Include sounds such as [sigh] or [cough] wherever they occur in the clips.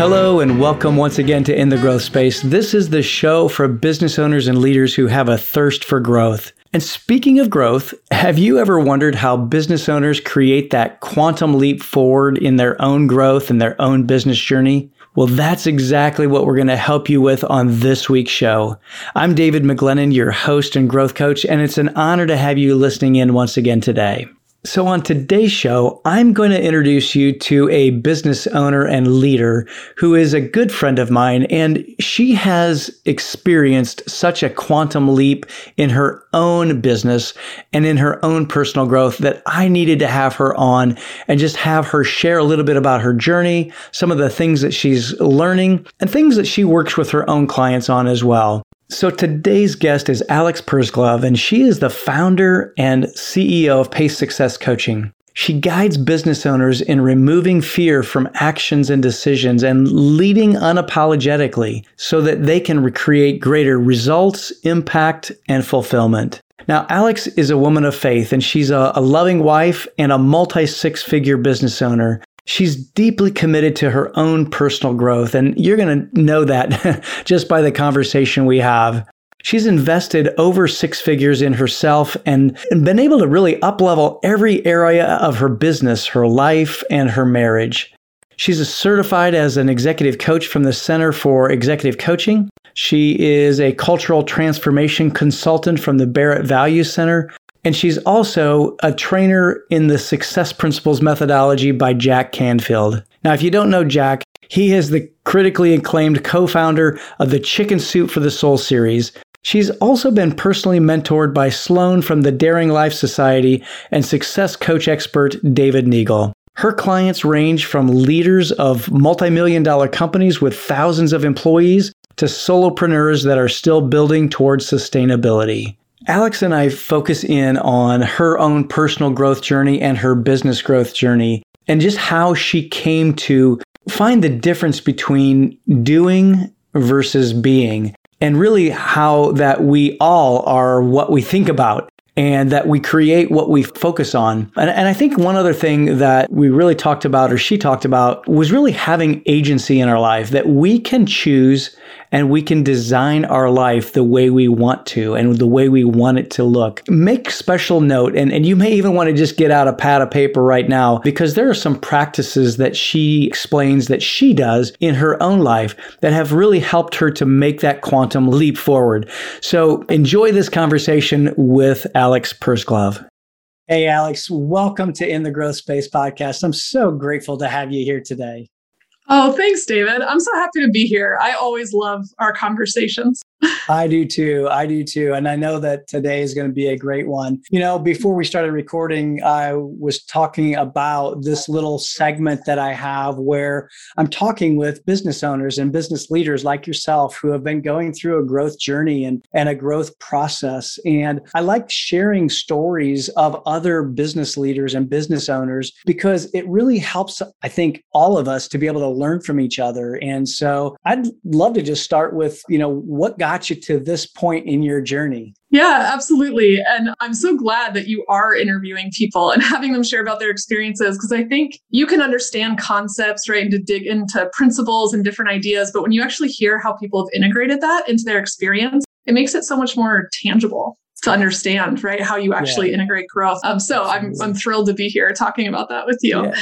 Hello, and welcome once again to In the Growth Space. This is the show for business owners and leaders who have a thirst for growth. And speaking of growth, have you ever wondered how business owners create that quantum leap forward in their own growth and their own business journey? Well, that's exactly what we're going to help you with on this week's show. I'm David McGlennon, your host and growth coach, and it's an honor to have you listening in once again today. So, on today's show, I'm going to introduce you to a business owner and leader who is a good friend of mine, and she has experienced such a quantum leap in her own business and in her own personal growth that I needed to have her on and just have her share a little bit about her journey, some of the things that she's learning, and things that she works with her own clients on as well. So today's guest is Alex Pursglove, and she is the founder and CEO of Pace Success Coaching. She guides business owners in removing fear from actions and decisions and leading unapologetically so that they can recreate greater results, impact, and fulfillment. Now, Alex is a woman of faith and she's a, a loving wife and a multi six figure business owner She's deeply committed to her own personal growth, and you're going to know that [laughs] just by the conversation we have. She's invested over six figures in herself and been able to really uplevel every area of her business, her life, and her marriage. She's certified as an executive coach from the Center for Executive Coaching. She is a cultural transformation consultant from the Barrett Value Center, and she's also a trainer in the Success Principles methodology by Jack Canfield. Now, if you don't know Jack, he is the critically acclaimed co founder of the Chicken Soup for the Soul series. She's also been personally mentored by Sloan from the Daring Life Society and success coach expert David Neagle. Her clients range from leaders of multi million dollar companies with thousands of employees to solopreneurs that are still building towards sustainability. Alex and I focus in on her own personal growth journey and her business growth journey and just how she came to find the difference between doing versus being and really how that we all are what we think about and that we create what we focus on. And, and, I think one other thing that we really talked about, or she talked about, was really having agency in our life, that we can choose and we can design our life the way we want to and the way we want it to look. Make special note, and, and you may even want to just get out a pad of paper right now because there are some practices that she explains that she does in her own life that have really helped her to make that quantum leap forward. So enjoy this conversation with Alex Pursglove. Hey, Alex, welcome to In the Growth Space podcast. I'm so grateful to have you here today. Oh, thanks, David. I'm so happy to be here. I always love our conversations. I do too. I do too. And I know that today is going to be a great one. You know, before we started recording, I was talking about this little segment that I have where I'm talking with business owners and business leaders like yourself who have been going through a growth journey and, and a growth process. And I like sharing stories of other business leaders and business owners because it really helps, I think, all of us to be able to learn from each other. And so I'd love to just start with, you know, what got got you to this point in your journey. Yeah, absolutely. And I'm so glad that you are interviewing people and [laughs] having them share about their experiences because I think you can understand concepts, right, and to dig into principles and different ideas. But when you actually hear how people have integrated that into their experience, it makes it so much more tangible to understand, right, how you actually yeah. integrate growth. Um, so I'm, I'm thrilled to be here talking about that with you. Yeah.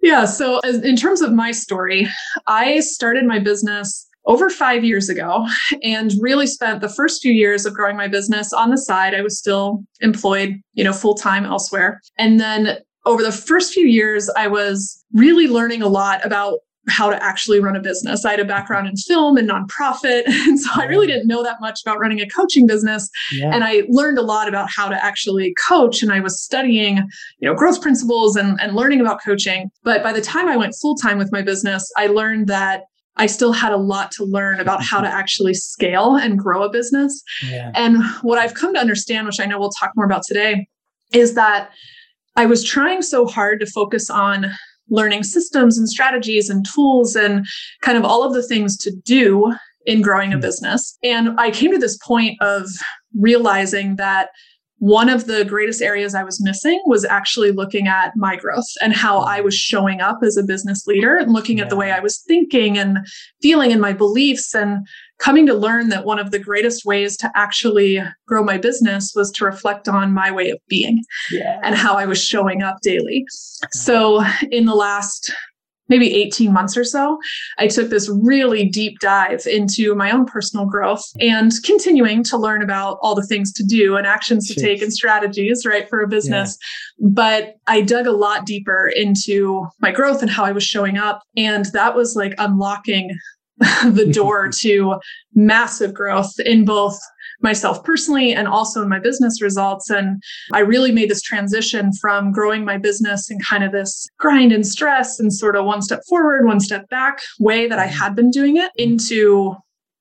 Yeah. So, as, in terms of my story, I started my business over five years ago [laughs] and really spent the first few years of growing my business on the side. I was still employed, you know, full time elsewhere. And then over the first few years, I was really learning a lot about how to actually run a business. I had a background in film and nonprofit. [laughs] And so I really didn't know that much about running a coaching business. Yeah. And I learned a lot about how to actually coach. And I was studying, you know, growth principles and, and learning about coaching. But by the time I went full time with my business, I learned that I still had a lot to learn about how to actually scale and grow a business. Yeah. And what I've come to understand, which I know we'll talk more about today, is that I was trying so hard to focus on learning systems and strategies and tools and kind of all of the things to do in growing a hmm. business. And I came to this point of realizing that one of the greatest areas I was missing was actually looking at my growth and how I was mm. showing up as a business leader and looking yeah. at the way I was thinking and feeling and my beliefs and coming to learn that one of the greatest ways to actually grow my business was to reflect on my way of being yeah. and how I was showing up daily. So in the last maybe 18 months or so, I took this really deep dive into my own personal growth and continuing to learn about all the things to do and actions to take and strategies, right, for a business. Yeah. But I dug a lot deeper into my growth and how I was showing up. And that was like unlocking [laughs] the door to massive growth in both myself personally and also in my business results. And I really made this transition from growing my business in kind of this grind and stress and sort of one step forward, one step back way that I had been doing it into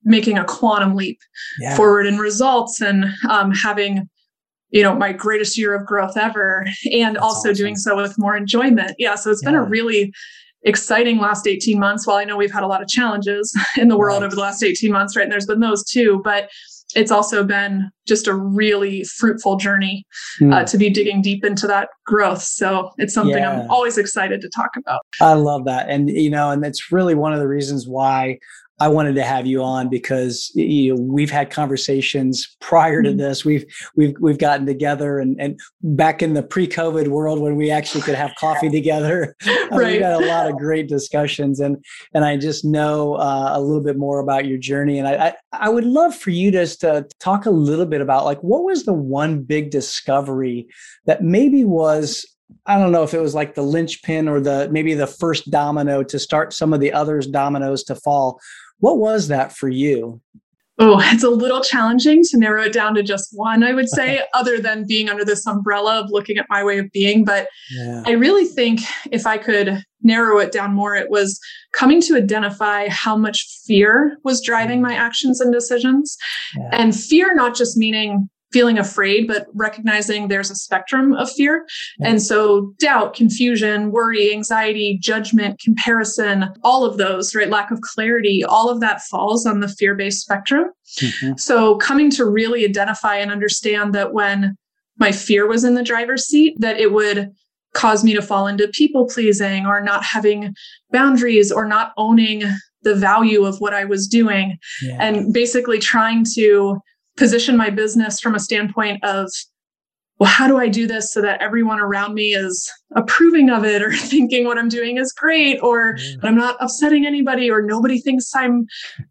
making a quantum leap yeah. forward in results and um, having you know my greatest year of growth ever and That's also awesome. doing so with more enjoyment yeah so it's yeah. been a really exciting last 18 months while i know we've had a lot of challenges [laughs] in the world over the last 18 months right and there's been those too but it's also been just a really fruitful journey mm. uh, hmm. to be digging deep into that growth. So it's something yeah. I'm always excited to talk about. I love that. And, you know, and that's really one of the reasons why I wanted to have you on because you know, we've had conversations prior to mm-hmm. this. We've we've we've gotten together and and back in the pre-COVID world when we actually could have coffee together. [laughs] Uh, right. we had a lot of great discussions and and I just know uh, a little bit more about your journey. And I, I I would love for you just to talk a little bit about like what was the one big discovery that maybe was I don't know if it was like the linchpin or the maybe the first domino to start some of the others dominoes to fall. What was that for you? Oh, it's a little challenging to narrow it down to just one, I would say, [laughs] other than being under this umbrella of looking at my way of being. But yeah. I really think if I could narrow it down more, it was coming to identify how much fear was driving mm. my actions and decisions. Yeah. And fear, not just meaning feeling afraid, but recognizing there's a spectrum of fear. Yeah. And so doubt, confusion, worry, anxiety, judgment, comparison, all of those, right? Lack of clarity, all of that falls on the fear based spectrum. Mm-hmm. So coming to really identify and understand that when my fear was in the driver's seat, that it would cause me to fall into people pleasing or not having boundaries or not owning the value of what I was doing yeah. and basically trying to position my business from a standpoint of well how do i do this so that everyone around me is approving of it or [laughs] thinking what i'm doing is great or mm. yeah. i'm not upsetting anybody or nobody thinks i'm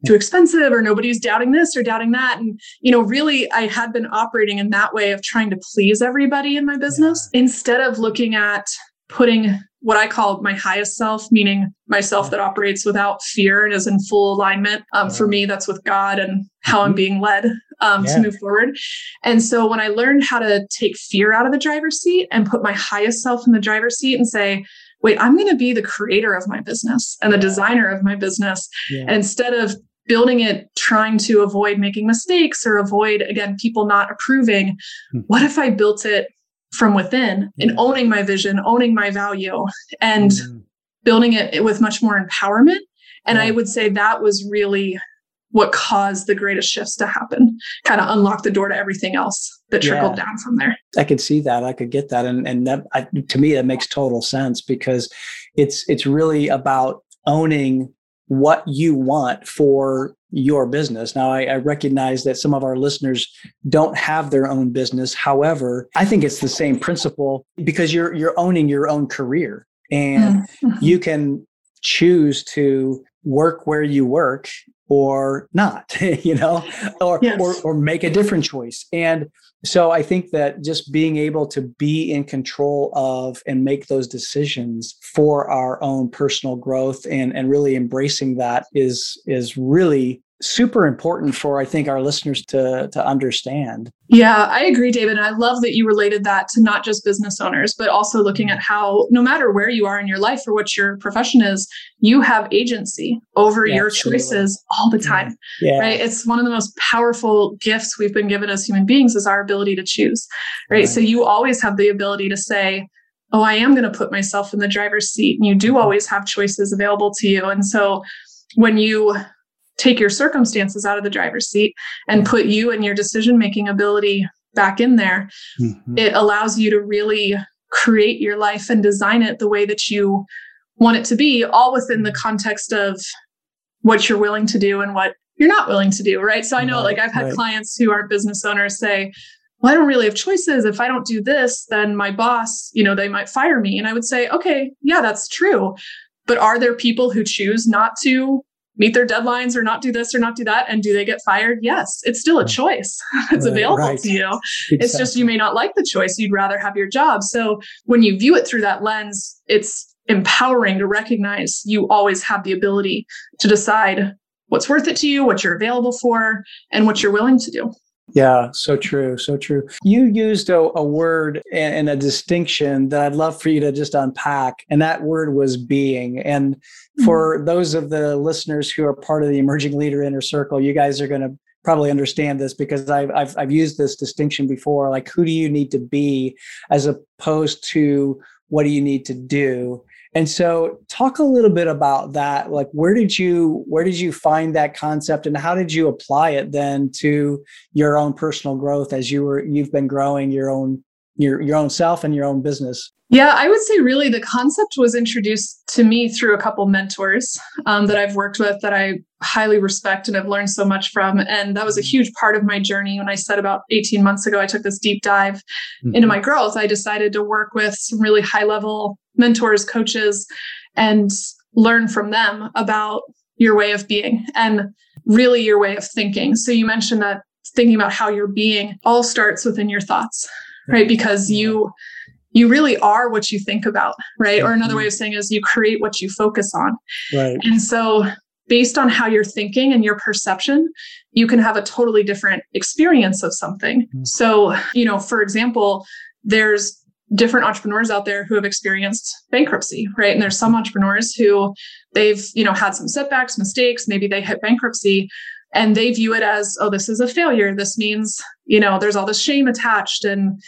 too expensive or nobody's doubting this or doubting that and you know really i had been operating in that way of trying to please everybody in my business yeah. instead of looking at putting what I call my highest self, meaning myself that operates without fear and is in full alignment. Um, for me, that's with God and how I'm mm-hmm. being led um, yeah. to move forward. And so when I learned how to take fear out of the driver's seat and put my highest self in the driver's seat and say, wait, I'm going to be the creator of my business and the designer of my business. Yeah. instead of building it trying to avoid making mistakes or avoid again people not approving mm-hmm. what if i built it from within and owning my vision, owning my value, and mm. building it with much more empowerment. And yeah. I would say that was really what caused the greatest shifts to happen, kind of unlock the door to everything else that trickled yeah. down from there. I could see that. I could get that. And, and that, I, to me, that makes total sense because it's, it's really about owning what you want for your business. Now, I, I, recognize that some of our listeners don't have their own business. However, I think it's the same principle because you're you're owning your own career, and mm-hmm. you can choose to work where you work or not, [laughs] you know, or, yes. or or make a different choice. And so I think that just being able to be in control of and make those decisions for our own personal growth and, and really embracing that is is really super important for I think our listeners to to understand. Yeah, I agree David. And I love that you related that to not just business owners, but also looking at mm-hmm. how no matter where you are in your life or what your profession is, you have agency over yeah, your absolutely. choices all the time. Mm-hmm. Yeah. Right? It's one of the most powerful gifts we've been given as human beings is our ability to choose. Right? right. So you always have the ability to say oh, I am going to put myself in the driver's seat. And you do mm-hmm. always have choices available to you. And so when you take your circumstances out of the driver's seat and put you and your decision making ability back in there, mm-hmm. it allows you to really create your life and design it the way that you want it to be, all within the context of what you're willing to do and what you're not willing to do. Right. So I know, right, like, I've had right. clients who aren't business owners say, well, I don't really have choices. If I don't do this, then my boss, you know, they might fire me. And I would say, okay, yeah, that's true. But are there people who choose not to meet their deadlines or not do this or not do that? And do they get fired? Yes, it's still a choice. [laughs] it's right, available right. to you. Exactly. It's just you may not like the choice. You'd rather have your job. So when you view it through that lens, it's empowering to recognize you always have the ability to decide what's worth it to you, what you're available for, and what you're willing to do. Yeah, so true, so true. You used a, a word and, and, a distinction that I'd love for you to just unpack, and that word was being. And for mm-hmm. those of the listeners who are part of the Emerging Leader Inner Circle, you guys are going to probably understand this because I've, I've I've used this distinction before. Like, who do you need to be, as opposed to what do you need to do? And so talk a little bit about that. Like where did you where did you find that concept and how did you apply it then to your own personal growth as you were you've been growing your own your your own self and your own business? Yeah, I would say really the concept was introduced to me through a couple mentors um, that I've worked with that I highly respect and have learned so much from. And that was a mm-hmm. huge part of my journey. When I said about 18 months ago, I took this deep dive mm-hmm. into my growth, I decided to work with some really high level mentors, coaches, and learn from them about your way of being and really your way of thinking. So you mentioned that thinking about how you're being all starts within your thoughts, right? Because you you really are what you think about, right? Or another way of saying is you create what you focus on. Right. And so based on how you're thinking and your perception, you can have a totally different experience of something. Mm-hmm. So, you know, for example, there's different entrepreneurs out there who have experienced bankruptcy, right? And there's some entrepreneurs who they've, you know, had some setbacks, mistakes, maybe they hit bankruptcy and they view it as, oh, this is a failure. This means, you know, there's all this shame attached and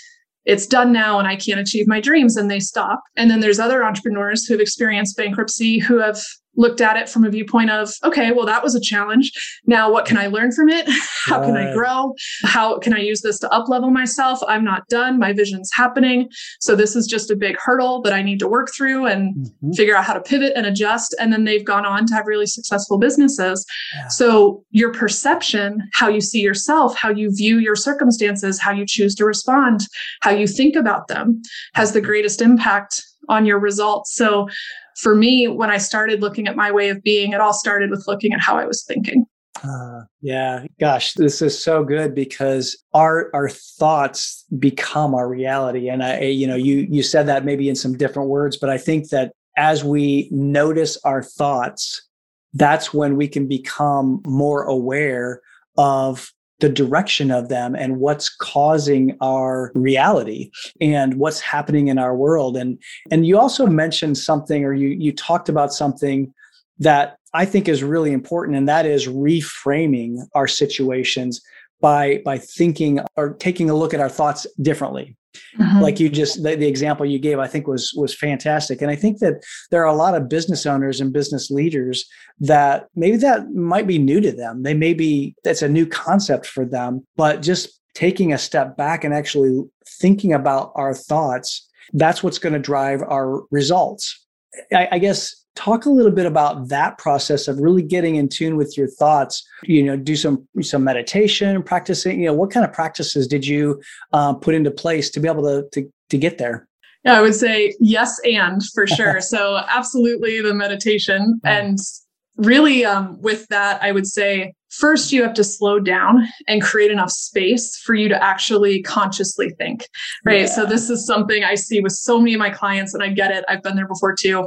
it's done now and I can't achieve my dreams and they stop. And then there's other entrepreneurs who have experienced bankruptcy who have looked at it from a viewpoint of, okay, well, that was a challenge. Now, what can I learn from it? [laughs] How can I grow? How can I use this to up level myself? I'm not done. My vision's happening. So this is just a big hurdle that I need to work through and mm-hmm. figure out how to pivot and adjust. And then they've gone on to have really successful businesses. Yeah. So your perception, how you see yourself, how you view your circumstances, how you choose to respond, how you think about them has the greatest impact on your results. So for me, when I started looking at my way of being, it all started with looking at how I was thinking. Uh, yeah, gosh, this is so good because our our thoughts become our reality, and I, you know, you you said that maybe in some different words, but I think that as we notice our thoughts, that's when we can become more aware of the direction of them and what's causing our reality and what's happening in our world. And and you also mentioned something or you you talked about something that I think is really important and that is reframing our situations by by thinking or taking a look at our thoughts differently Mm-hmm. Like you just the, the, example you gave, I think was was fantastic, and I think that there are a lot of business owners and business leaders that maybe that might be new to them. They may be that's a new concept for them, but just taking a step back and actually thinking about our thoughts, that's what's going to drive our results. I, I guess talk a little bit about that process of really getting in tune with your thoughts you know do some some meditation practicing you know what kind of practices did you uh, put into place to be able to, to to get there? Yeah i would say yes and for [laughs] sure. So absolutely the meditation and really um, with that i would say first you have to slow down and create enough space for you to actually consciously think right yeah. so this is something i see with so many of my clients and i get it i've been there before too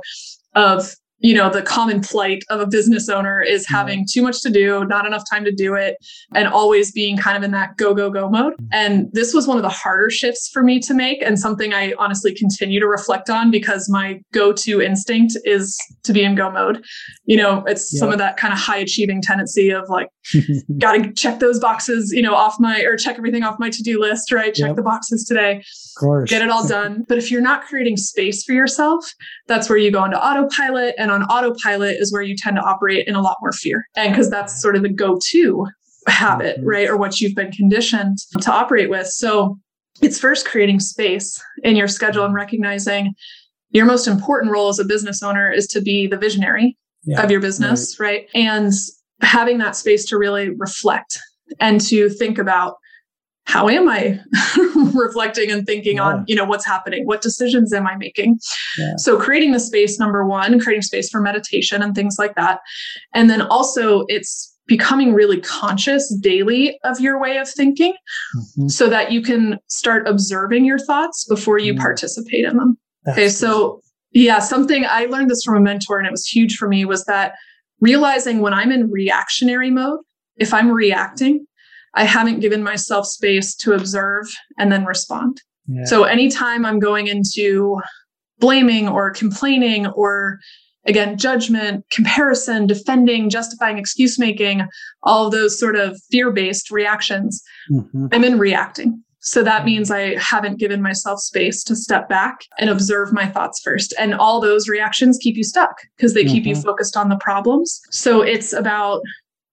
of you know the common plight of a business owner is having too much to do not enough time to do it and always being kind of in that go go go mode. Mm-hmm. and this was one of the harder shifts for me to make and something i honestly continue to reflect on because my go-to instinct is to be in go mode. You know it's some of that kind of high achieving tendency of like [laughs] gotta check those boxes you know off my or check everything off my to-do list right? Check yep. the boxes today. Of course. Get it all [laughs] done. But if you're not creating space for yourself that's where you go into autopilot and on autopilot is where you tend to operate in a lot more fear. And because that's sort of the go to habit, mm-hmm. right? Or what you've been conditioned to operate with. So it's first creating space in your schedule and recognizing your most important role as a business owner is to be the visionary yeah, of your business, right. right? And having that space to really reflect and to think about how am i [laughs] reflecting and thinking yeah. on you know what's happening what decisions am i making yeah. so creating the space number one creating space for meditation and things like that and then also it's becoming really conscious daily of your way of thinking mm-hmm. so that you can start observing your thoughts before you mm-hmm. participate in them That's okay so yeah something i learned this from a mentor and it was huge for me was that realizing when i'm in reactionary mode if i'm reacting I haven't given myself space to observe and then respond. Yeah. So anytime I'm going into blaming or complaining or again judgment comparison defending justifying excuse making all those sort of fear-based reactions mm-hmm. i'm in reacting so that means i haven't given myself space to step back and observe my thoughts first and all those reactions keep you stuck because they mm-hmm. keep you mm-hmm. focused on the problems so it's about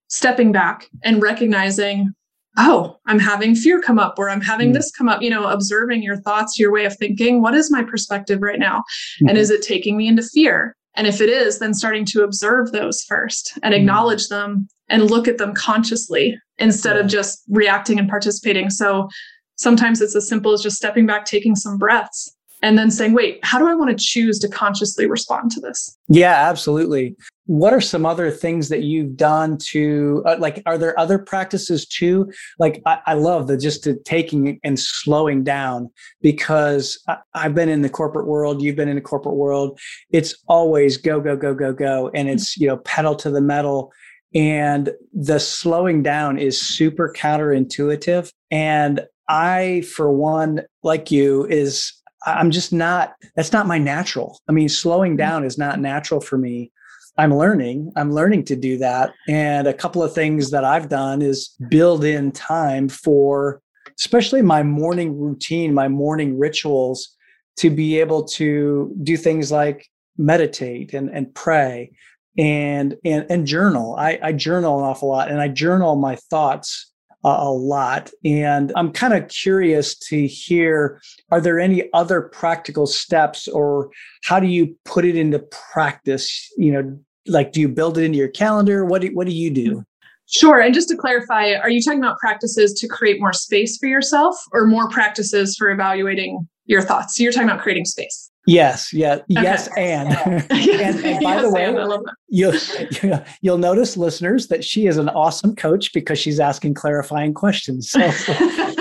stepping back and recognizing oh, I'm having fear come up or I'm having mm. this come up, you know, observing your thoughts, your way of thinking. What is my perspective right now? Mm-hmm. And is it taking me into fear? And if it is, then starting to observe those first and mm. acknowledge mm. them and look at them consciously instead yeah. of just reacting and participating. So sometimes it's as simple as just stepping back, taking some breaths, and then saying, wait, how do I want to choose to consciously respond to this? Yeah, absolutely what are some other things that you've done to uh, like are there other practices too? Like i, I love the just to taking and slowing down because I, i've been in the corporate world you've been in the corporate world. It's always go go go go go and it's you know pedal to the metal. And the slowing down is super counterintuitive. And i for one like you is i'm just not that's not my natural. I mean slowing mm. down is not natural for me I'm learning. I'm learning to do that. And a couple of things that I've done is build in time for, especially my morning routine, my morning rituals, to be able to do things like meditate and, and pray and, and, and journal. I, I journal an awful lot and I journal my thoughts a lot. And I'm kind of curious to hear are there any other practical steps or how do you put it into practice, you know, like do you build it into your calendar what do, what do you do Sure. And just to clarify, are you talking about practices to create more space for yourself or more practices for evaluating your thoughts? So you're talking about creating space. Yes, yeah, okay. yes, and. [laughs] and, [laughs] and by yes, the way, you'll [laughs] you'll notice, listeners, that she is an awesome coach because she's asking clarifying questions. So,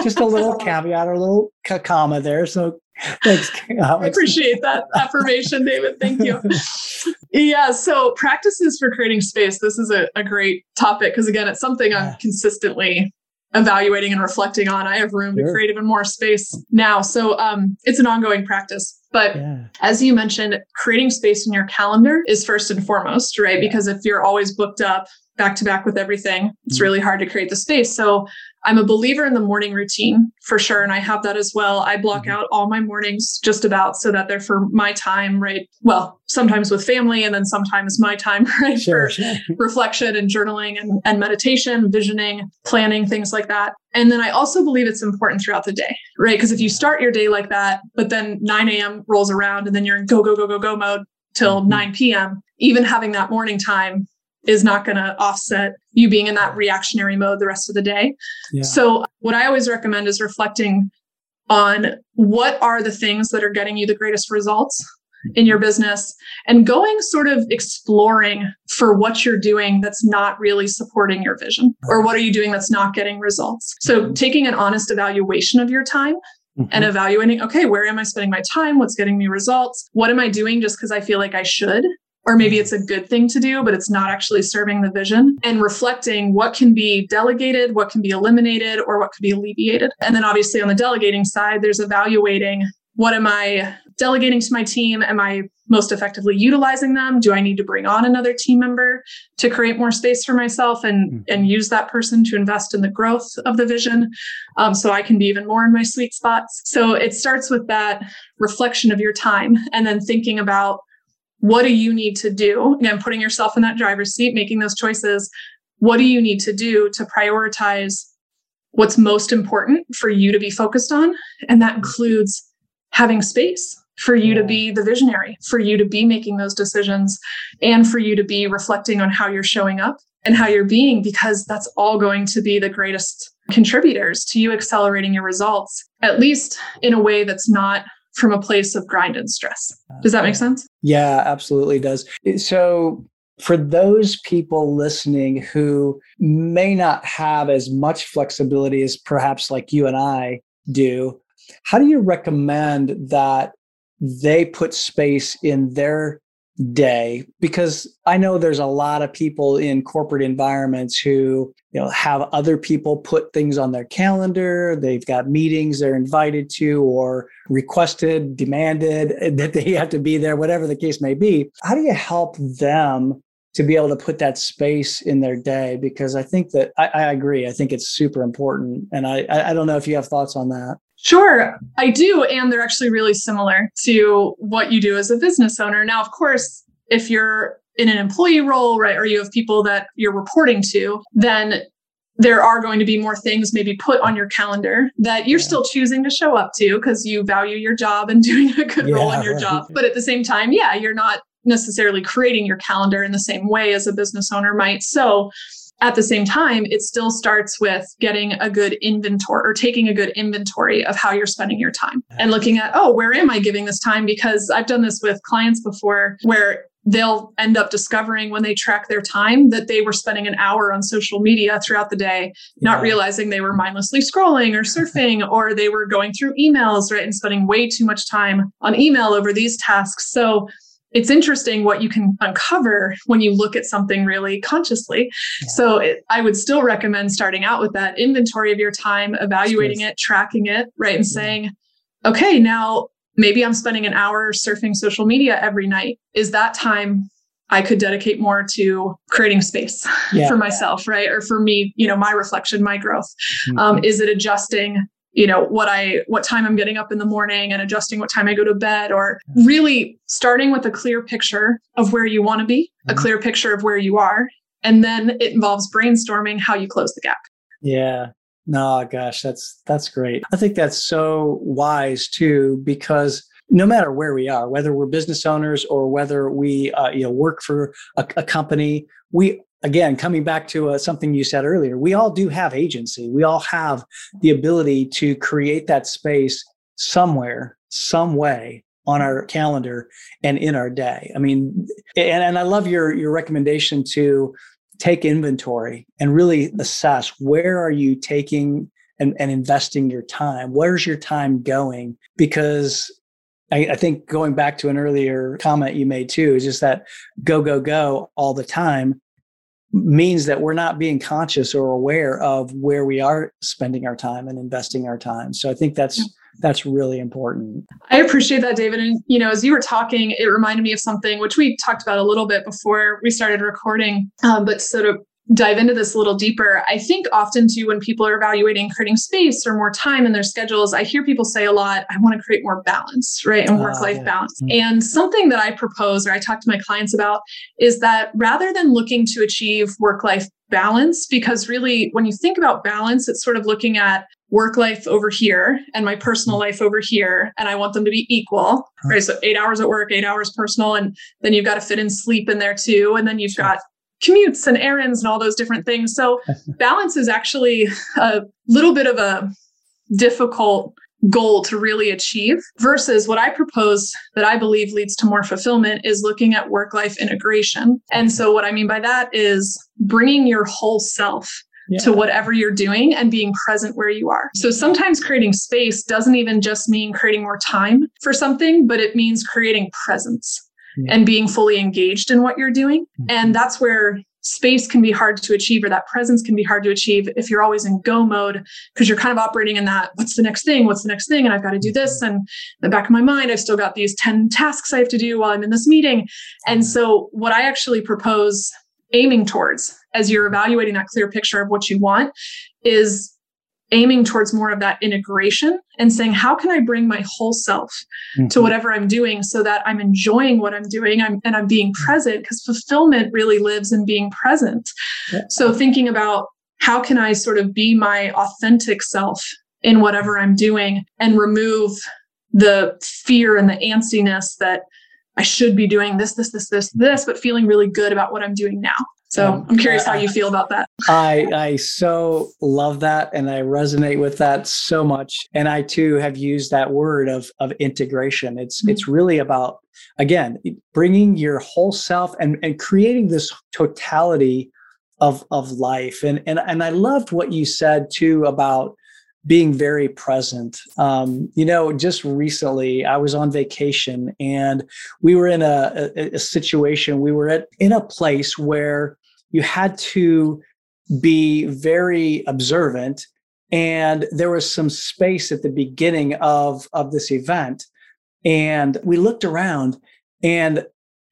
just a little caveat or a little comma there. So Thanks. I appreciate that affirmation, David. Thank you. yeah. So, practices for creating space. This is a, a great topic because, again, it's something I'm consistently evaluating and reflecting on. I have room sure. to create even more space now. So, um, it's an ongoing practice. But yeah. as you mentioned, creating space in your calendar is first and foremost, right? Yeah. Because if you're always booked up, back to back with everything, it's mm-hmm. really hard to create the space. So I'm a believer in the morning routine for sure. And I have that as well. I block mm-hmm. out all my mornings just about so that they're for my time, right? Well, sometimes with family and then sometimes my time, [laughs] right? Sure, for sure. [laughs] reflection and journaling and, and meditation, visioning, planning, things like that. And then I also believe it's important throughout the day, right? Because if you start your day like that, but then 9 a.m. rolls around and then you're in go, go, go, go, go mode till mm-hmm. 9 p.m., even having that morning time is not going to offset you being in that reactionary mode the rest of the day. Yeah. So, what I always recommend is reflecting on what are the things that are getting you the greatest results in your business and going sort of exploring for what you're doing that's not really supporting your vision or what are you doing that's not getting results. So, mm-hmm. taking an honest evaluation of your time Mm-hmm. and evaluating okay where am i spending my time what's getting me results what am i doing just because i feel like i should or maybe it's a good thing to do, but it's not actually serving the vision and reflecting what can be delegated, what can be eliminated, or what could be alleviated. And then obviously on the delegating side, there's evaluating what am I delegating to my team? Am I most effectively utilizing them? Do I need to bring on another team member to create more space for myself and, mm-hmm. and use that person to invest in the growth of the vision um, so I can be even more in my sweet spots? So it starts with that reflection of your time and then thinking about what do you need to do? Again, putting yourself in that driver's seat, making those choices. what do you need to do to prioritize what's most important for you to be focused on? And that includes having space for you to be the visionary, for you to be making those decisions, and for you to be reflecting on how you're showing up and how you're being, because that's all going to be the greatest contributors to you accelerating your results, at least in a way that's not from a place of grind and stress. Does that make sense? Yeah, absolutely does. Eh, so, for those people listening who may not have as much flexibility as perhaps like you and I do, how do you recommend that they put space in their day because i know there's a lot of people in corporate environments who you know have other people put things on their calendar they've got meetings they're invited to or requested demanded [laughs] that they have to be there whatever the case may be. How do you help them to be able to put that space in their day? Because i think that i, I agree i think it's super important and I, I don't know if you have thoughts on that Sure, I do. And they're actually really similar to what you do as a business owner. Now, of course, if you're in an employee role, right, or you have people that you're reporting to, then there are going to be more things maybe put on your calendar that you're yeah. still choosing to show up to because you value your job and [laughs] doing a good yeah, role in your right. job. But at the same time, yeah, you're not necessarily creating your calendar in the same way as a business owner might. So at the same time, it still starts with getting a good inventory or taking a good inventory of how you're spending your time and looking at, oh, where am I giving this time? Because I've done this with clients before where they'll end up discovering when they track their time that they were spending an hour on social media throughout the day, yeah. not realizing they were mindlessly scrolling or surfing, or they were going through emails, right? And spending way too much time on email over these tasks. So it's interesting what you can uncover when you look at something really consciously. Yeah. So it, I would still recommend starting out with that inventory of your time, evaluating it, tracking it, right? And yeah. saying, okay, now maybe I'm spending an hour surfing social media every night. Is that time I could dedicate more to creating space yeah. for myself, right? Or for me, you know, my reflection, my growth. Mm-hmm. Um, is it adjusting you know what i what time i'm getting up in the morning and adjusting what time i go to bed or really starting with a clear picture of where you want to be a mm-hmm. clear picture of where you are and then it involves brainstorming how you close the gap. Yeah. No gosh that's that's great. I think that's so wise too because no matter where we are whether we're business owners or whether we uh, you know work for a, a company we again, coming back to uh, something you said earlier, we all do have agency. We all have the ability to create that space somewhere, some way on our calendar and in our day. I mean, and, and I love your your recommendation to take inventory and really assess where are you taking and, and investing your time? Where's your time going? Because I, I, think going back to an earlier comment you made too is just that go go go all the time means that we're not being conscious or aware of where we are spending our time and investing our time. So I think that's that's really important. I appreciate that, David. And you know, as you were talking, it reminded me of something which we talked about a little bit before we started recording, um, but sort of dive into this a little deeper, I think often too, when people are evaluating creating space or more time in their schedules, I hear people say a lot, I want to create more balance, right? And work life uh, yeah. balance. Mm-hmm. And something that I propose or I talk to my clients about is that rather than looking to achieve work life balance, because really, when you think about balance, it's sort of looking at work life over here and my personal mm-hmm. life over here and i want them to be equal right so eight hours at work eight hours personal and then you've got to fit in sleep in there too and then you've got commutes and errands and all those different things. So [laughs] balance is actually a little bit of a difficult goal to really achieve versus what I propose that I believe leads to more fulfillment is looking at work life integration. And so what I mean by that is bringing your whole self yeah. to whatever you're doing and being present where you are. So sometimes creating space doesn't even just mean creating more time for something, but it means creating presence yeah. and being fully engaged in what you're doing. Mm-hmm. And that's where space can be hard to achieve or that presence can be hard to achieve if you're always in go mode because you're kind of operating in that what's the next thing what's the next thing and i've got to do this and in the back of my mind i've still got these 10 tasks i have to do while i'm in this meeting and so what i actually propose aiming towards as you're evaluating that clear picture of what you want is aiming towards more of that integration and saying, how can I bring my whole self mm-hmm. to whatever I'm doing so that I'm enjoying what I'm doing I'm, and I'm being present? Because fulfillment really lives in being present. Yeah. So, thinking about how can I sort of be my authentic self in whatever I'm doing and remove the fear and the antsiness that I should be doing this, this, this, this, this, but feeling really good about what I'm doing now. So um, I'm curious how you feel about that. I I so love that and I resonate with that so much. And I too have used that word of of integration. It's mm-hmm. it's really about again bringing your whole self and and creating this totality of of life. And and and I loved what you said too about being very present. Um, you know, just recently I was on vacation and we were in a, a, a situation, we were at, in a place where you had to be very observant and there was some space at the beginning of of this event and we looked around and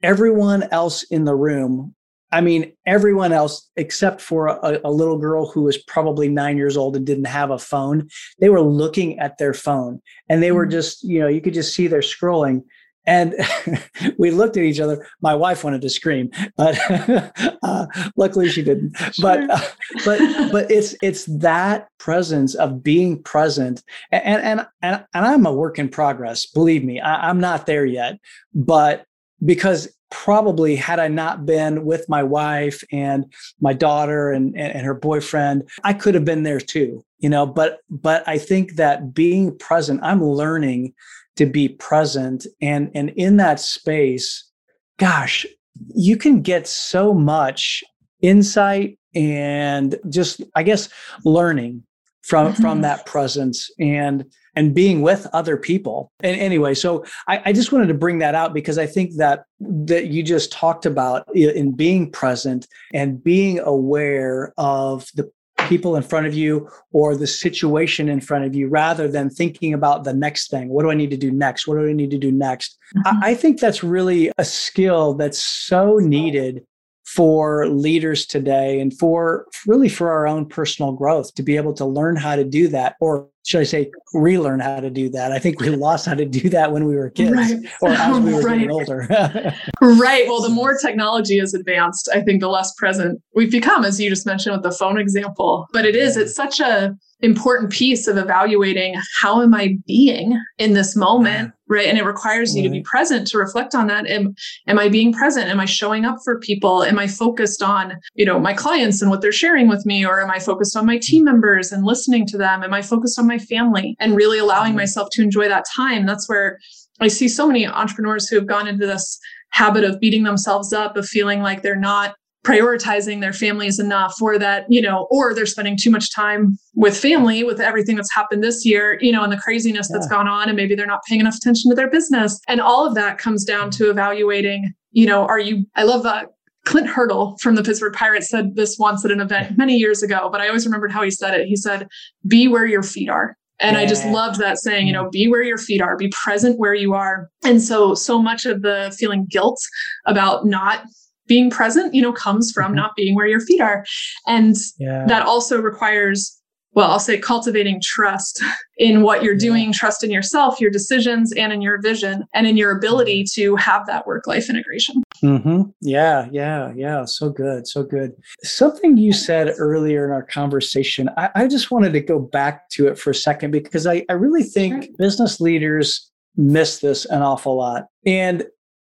everyone else in the room I mean, everyone else except for a, a, little girl who was probably nine years old and didn't have a phone, they were looking at their phone and they were mm. just, you know, you could just see they're scrolling. And [laughs] we looked at each other. My wife wanted to scream, but [laughs] uh, luckily she didn't. [laughs] Sure. But uh, but but it's it's that presence of being present, and and and, and I'm a work in progress. Believe me, I, I'm not there yet. But because probably had I not been with my wife and my daughter and, and, and, her boyfriend, I could have been there too, you know, but but I think that being present, I'm learning to be present and and in that space, gosh, you can get so much insight and just I guess learning from mm-hmm. from that presence and and being with other people. And anyway, so I, I, just wanted to bring that out because I think that that you just talked about in being present and being aware of the people in front of you or the situation in front of you rather than thinking about the next thing. What do I need to do next? What do I need to do next? Mm-hmm. I, I think that's really a skill that's so needed for leaders today and for really for our own personal growth to be able to learn how to do that or should I say relearn how to do that? I think we lost how to do that when we were kids right. or as we [laughs] were right. getting older. [laughs] right. Well, the more technology is advanced, I think the less present we've become, as you just mentioned with the phone example. But it is, it's such a important piece of evaluating how am I being in this moment, right? And it requires right. you to be present to reflect on that. Am, am I being present? Am I showing up for people? Am I focused on, you know, my clients and what they're sharing with me? Or am I focused on my team mm-hmm. members and listening to them? Am I focused on my family and really allowing mm-hmm. myself to enjoy that time? That's where I see so many entrepreneurs who have gone into this habit of beating themselves up, of feeling like they're not prioritizing their families enough or that you know or they're spending too much time with family with everything that's happened this year you know and the craziness yeah. that's gone on and maybe they're not paying enough attention to their business and all of that comes down to evaluating you know are you i love that Clint Hurdle from the Pittsburgh Pirates said this once at an event many years ago, but I always remembered how he said it. He said, Be where your feet are. And yeah. I just loved that saying, you know, mm. be where your feet are, be present where you are. And so, so much of the feeling guilt about not being present, you know, comes from mm-hmm. not being where your feet are. And yeah. that also requires, well, I'll say cultivating trust in what you're doing, trust in yourself, your decisions, and in your vision, and in your ability mm-hmm. to have that work life integration. Mm-hmm. Yeah, yeah, yeah. So good, so good. Something you said earlier in our conversation, I, I just wanted to go back to it for a second because I, I really think sure. business leaders miss this an awful lot. And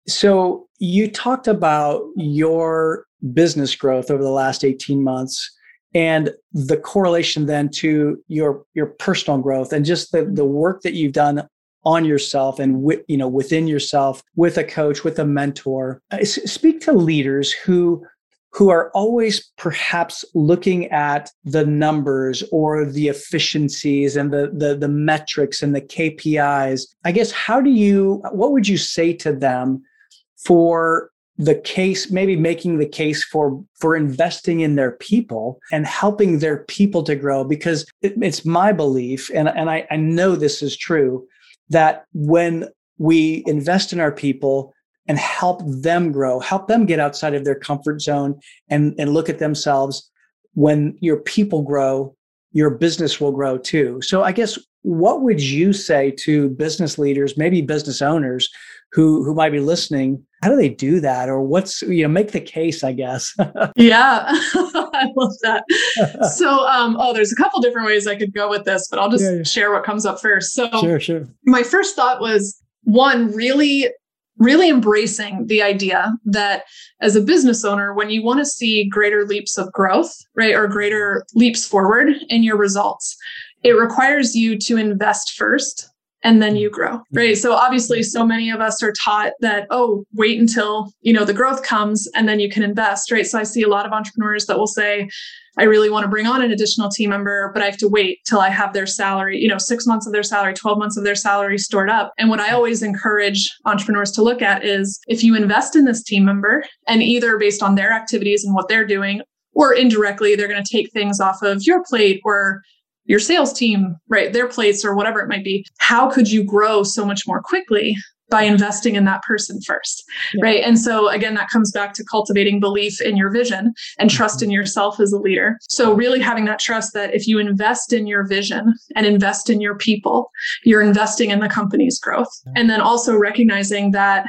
so you talked about your business growth over the last 18 months and the correlation then to your your personal growth and just the, the work that you've done on yourself and with, you know within yourself with a coach with a mentor. Uh, speak to leaders who who are always perhaps looking at the numbers or the efficiencies and the, the the metrics and the KPIs i guess how do you what would you say to them for the case maybe making the case for for investing in their people and helping their people to grow because it, it's my belief and, and I, I know this is true that when we invest in our people and help them grow help them get outside of their comfort zone and and look at themselves when your people grow your business will grow too. So I guess what would you say to business leaders, maybe business owners who who might be listening? How do they do that, or what's you know make the case? I guess. [laughs] yeah, [laughs] I love that. so, um, oh, there's a couple different ways I could go with this, but I'll just yeah, yeah. share what comes up first. So, sure, sure. My first thought was one really really embracing the idea that as a business owner, when you want to see greater leaps of growth, right, or greater leaps forward in your results, it requires you to invest first and then you grow mm-hmm. right? So obviously so many of us are taught that oh wait until you know the growth comes and then you can invest right? So i see a lot of entrepreneurs that will say I really want to bring on an additional team member, but I have to wait till I have their salary, you know, six months of their salary, 12 months of their salary stored up. And what I always encourage entrepreneurs to look at is if you invest in this team member and either based on their activities and what they're doing, or indirectly, they're going to take things off of your plate or your sales team, right, their plates or whatever it might be. How could you grow so much more quickly by investing in that person first yeah. right and so again that comes back to cultivating belief in your vision and trust in mm-hmm. yourself as a leader so really having that trust that if you invest in your vision and invest in your people you're investing in the company's growth and then also recognizing that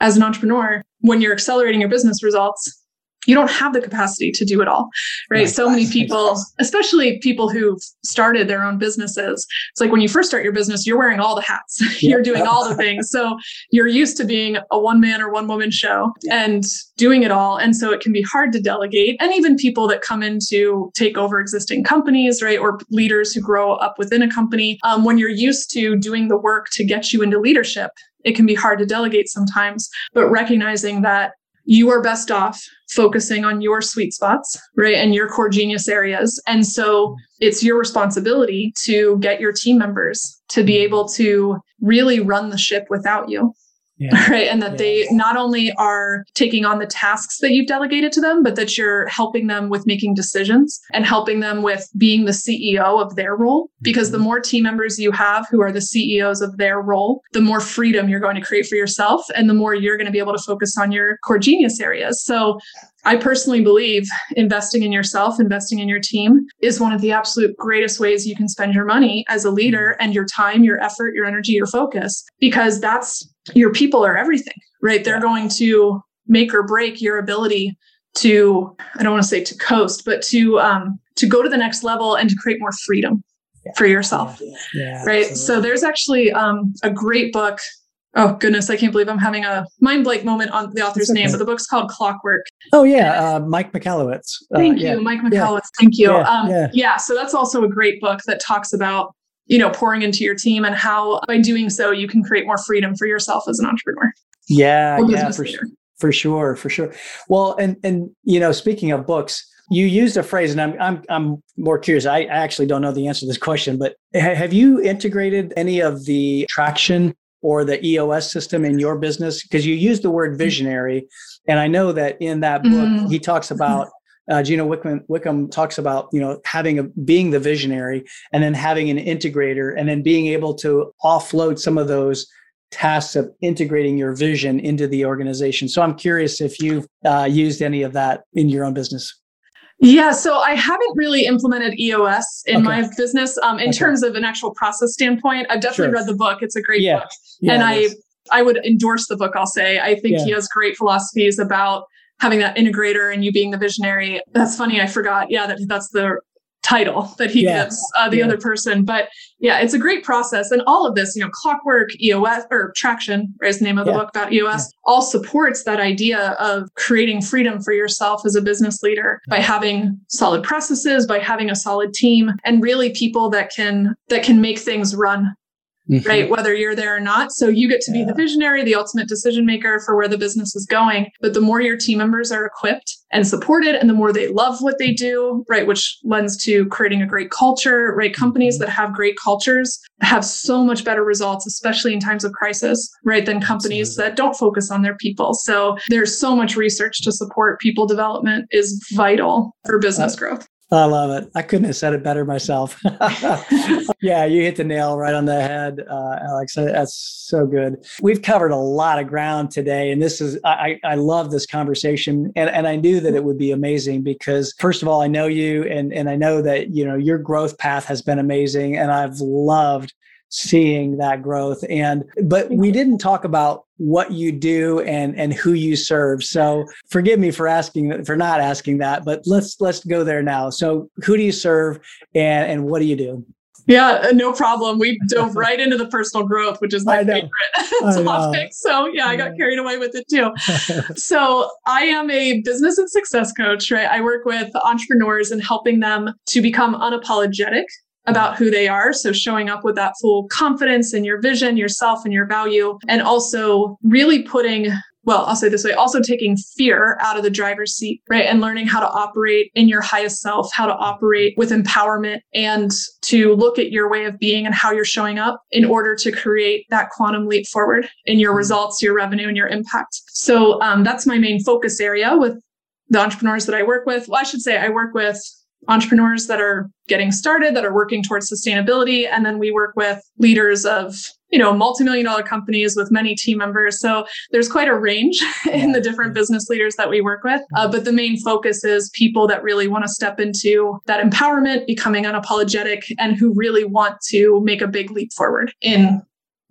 as an entrepreneur when you're accelerating your business results you don't have the capacity to do it all right, so many people especially people who've started their own businesses it's like when you first start your business you're wearing all the hats. [laughs] You're doing all the things. So you're used to being a one man or one woman show and doing it all. And so it can be hard to delegate. And even people that come in to take over existing companies right? Or leaders who grow up within a company. Um, when you're used to doing the work to get you into leadership it can be hard to delegate sometimes, but recognizing that you are best off focusing on your sweet spots, right? And your core genius areas. And so it's your responsibility to get your team members to be able to really run the ship without you. Yeah. [laughs] Right. And that they not only are taking on the tasks that you've delegated to them, but that you're helping them with making decisions and helping them with being the CEO of their role. Because the mm-hmm. more team members you have who are the CEOs of their role, the more freedom you're going to create for yourself and the more you're going to be able to focus on your core genius areas. So I personally believe investing in yourself, investing in your team is one of the absolute greatest ways you can spend your money as a leader mm-hmm. and your time, your effort, your energy, your focus, because that's your people are everything, right? They're going to make or break your ability to, I don't want to say to coast, but to, um, to go to the next level and to create more freedom yeah. for yourself. Yeah. Yeah, right. Absolutely. So there's actually um, a great book Oh goodness, I can't believe I'm having a mind blank moment on the author's okay. name, but the book's called Clockwork. Oh yeah, uh, Mike Michalowicz. Uh, thank you, Mike Michalowicz. Yeah. Thank you. Yeah, um, yeah. yeah, so that's also a great book that talks about you know pouring into your team and how by doing so you can create more freedom for yourself as an entrepreneur. Yeah, yeah, for, sure. for sure, for sure. Well, and and you know, speaking of books, you used a phrase, and I'm I'm I'm more curious. I actually don't know the answer to this question, but have you integrated any of the traction or the EOS system in your business? Because you use the word mm-hmm. visionary. And I know that in that book, mm-hmm. he talks about uh, Gino Wickman, Wickham talks about you know having a being the visionary and then having an integrator and then being able to offload some of those tasks of integrating your vision into the organization. So I'm curious if you've uh, used any of that in your own business. Yeah, so I haven't really implemented EOS in okay. my business. Um, in okay. terms of an actual process standpoint, I've definitely sure. read the book. It's a great yeah. book, yeah, and I I would endorse the book. I'll say I think yeah. he has great philosophies about having that integrator and you being the visionary. That's funny. I forgot. Yeah, that that's the title that he yeah. gives uh, the yeah. other person. But yeah, it's a great process. And all of this, you know, clockwork, EOS, or traction, right, is the name of the yeah. book about EOS, all supports that idea of creating freedom for yourself as a business leader by having solid processes, by having a solid team, and really people that can that can make things run mm-hmm. right? Whether you're there or not. So you get to be the visionary, the ultimate decision maker for where the business is going. But the more your team members are equipped and supported, and the more they love what they do, right? Which lends to creating a great culture, right? Companies mm-hmm. that have great cultures have so much better results, especially in times of crisis, right? Than companies Absolutely. that don't focus on their people. So there's so much research to support people development is vital for business growth. I love it. I couldn't have said it better myself. [laughs] yeah, you hit the nail right on the head, uh, Alex. That's so good. We've covered a lot of ground today, and this is I, I love this conversation, and and I knew that it would be amazing because first of all, I know you, and and I know that you know your growth path has been amazing, and I've loved seeing that growth and but we didn't talk about what you do and and who you serve so forgive me for asking for not asking that but let's let's go there now so who do you serve and and what do you do yeah, uh, no problem. We [laughs] dove right into the personal growth, which is my favorite [laughs] topic. So yeah, I got carried away with it too. [laughs] so I am a business and success coach, right? I work with entrepreneurs and helping them to become unapologetic about who they are. So showing up with that full confidence in your vision, yourself, and your value, and also really putting well, I'll say this way, also taking fear out of the driver's seat, right? And learning how to operate in your highest self, how to operate with empowerment and to look at your way of being and how you're showing up in order to create that quantum leap forward in your results, your revenue, and your impact. So um, that's my main focus area with the entrepreneurs that I work with. Well, I should say I work with entrepreneurs that are getting started that are working towards sustainability. And then we work with leaders of you know multi-million dollar companies with many team members. So there's quite a range [laughs] in the different business leaders that we work with. Uh, but the main focus is people that really want to step into that empowerment becoming unapologetic and who really want to make a big leap forward in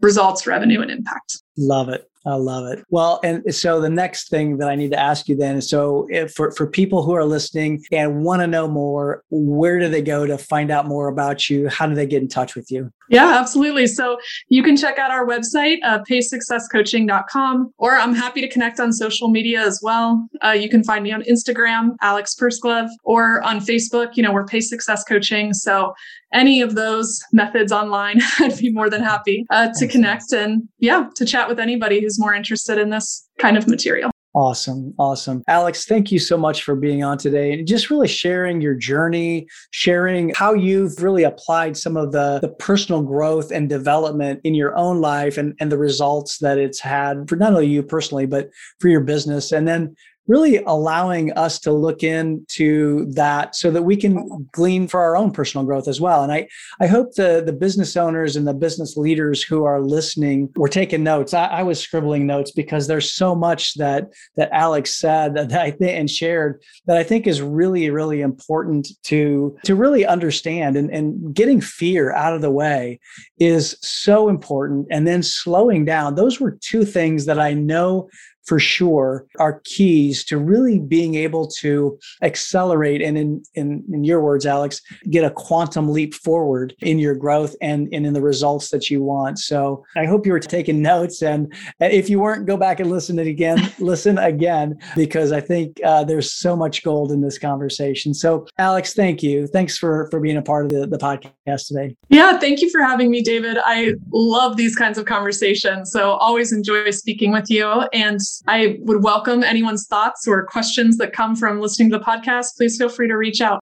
results revenue and impact. Love it I love it. Well, and so the next thing that I need to ask you then is so for, for people who are listening and want to know more, where do they go to find out more about you? How do they get in touch with you? Yeah, absolutely. So you can check out our website, uh, paysuccesscoaching.com, or I'm happy to connect on social media as well. Uh, you can find me on Instagram, Alex Pursglove, or on Facebook, you know, we're Pay Success Coaching. So any of those methods online, [laughs] I'd be more than happy uh, to connect and yeah, to chat with anybody who's more interested in this kind of material. Awesome. Awesome. Alex, thank you so much for being on today and just really sharing your journey, sharing how you've really applied some of the, the personal growth and development in your own life and, and the results that it's had for not only you personally, but for your business. And then really allowing us to look into that so that we can glean for our own personal growth as well. And I, I hope the, the business owners and the business leaders who are listening were taking notes. I, I was scribbling notes because there's so much that that Alex said that I think and shared that I think is really, really important to to really understand and, and getting fear out of the way is so important. And then slowing down. Those were two things that I know for sure are keys to really being able to accelerate and in, in, in your words alex get a quantum leap forward in your growth and, and in the results that you want. So i hope you were taking notes. And if you weren't go back and listen it again [laughs] listen again because i think uh, there's so much gold in this conversation. So alex thank you. Thanks for for being a part of the, the podcast today. Yeah thank you for having me david. I love these kinds of conversations. So always enjoy speaking with you. And I would welcome anyone's thoughts or questions that come from listening to the podcast. Please feel free to reach out.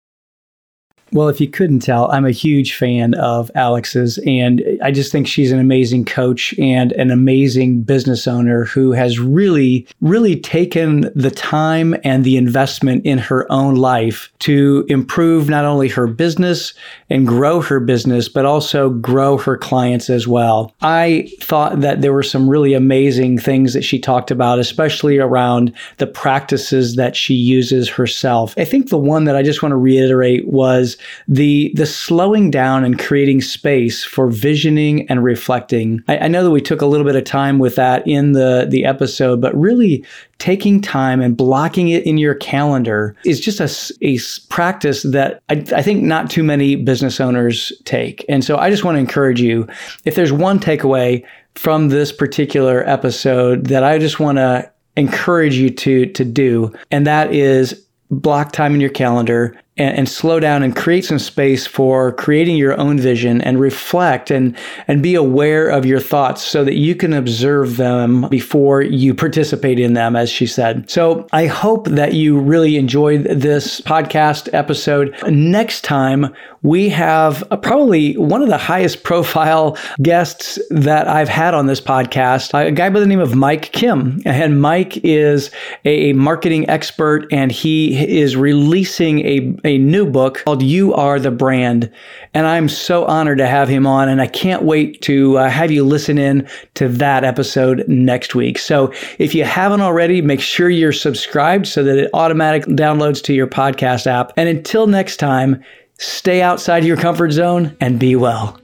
Well, if you couldn't tell, I'm a huge fan of Alex's, and I just think she's an amazing coach and an amazing business owner who has really, really taken the time and the investment in her own life to improve not only her business and grow her business, but also grow her clients as well. I thought that there were some really amazing things that she talked about, especially around the practices that she uses herself. I think the one that I just want to reiterate was the the slowing down and creating space for visioning and reflecting. I, I know that we took a little bit of time with that in the the episode, but really taking time and blocking it in your calendar is just a, a practice that I, I, think not too many business owners take. And so I just want to encourage you if there's one takeaway from this particular episode that I just want to encourage you to to do and that is block time in your calendar and, and, slow down and create some space for creating your own vision and reflect and and be aware of your thoughts so that you can observe them before you participate in them as she said so i hope that you really enjoyed this podcast episode next time we have probably one of the highest profile guests that I've had on this podcast, a guy by the name of Mike Kim. And Mike is a marketing expert and he is releasing a, a new book called You Are the Brand. And I'm so honored to have him on. And I can't wait to uh, have you listen in to that episode next week. So if you haven't already, make sure you're subscribed so that it automatically downloads to your podcast app. And until next time, stay outside your comfort zone and be well.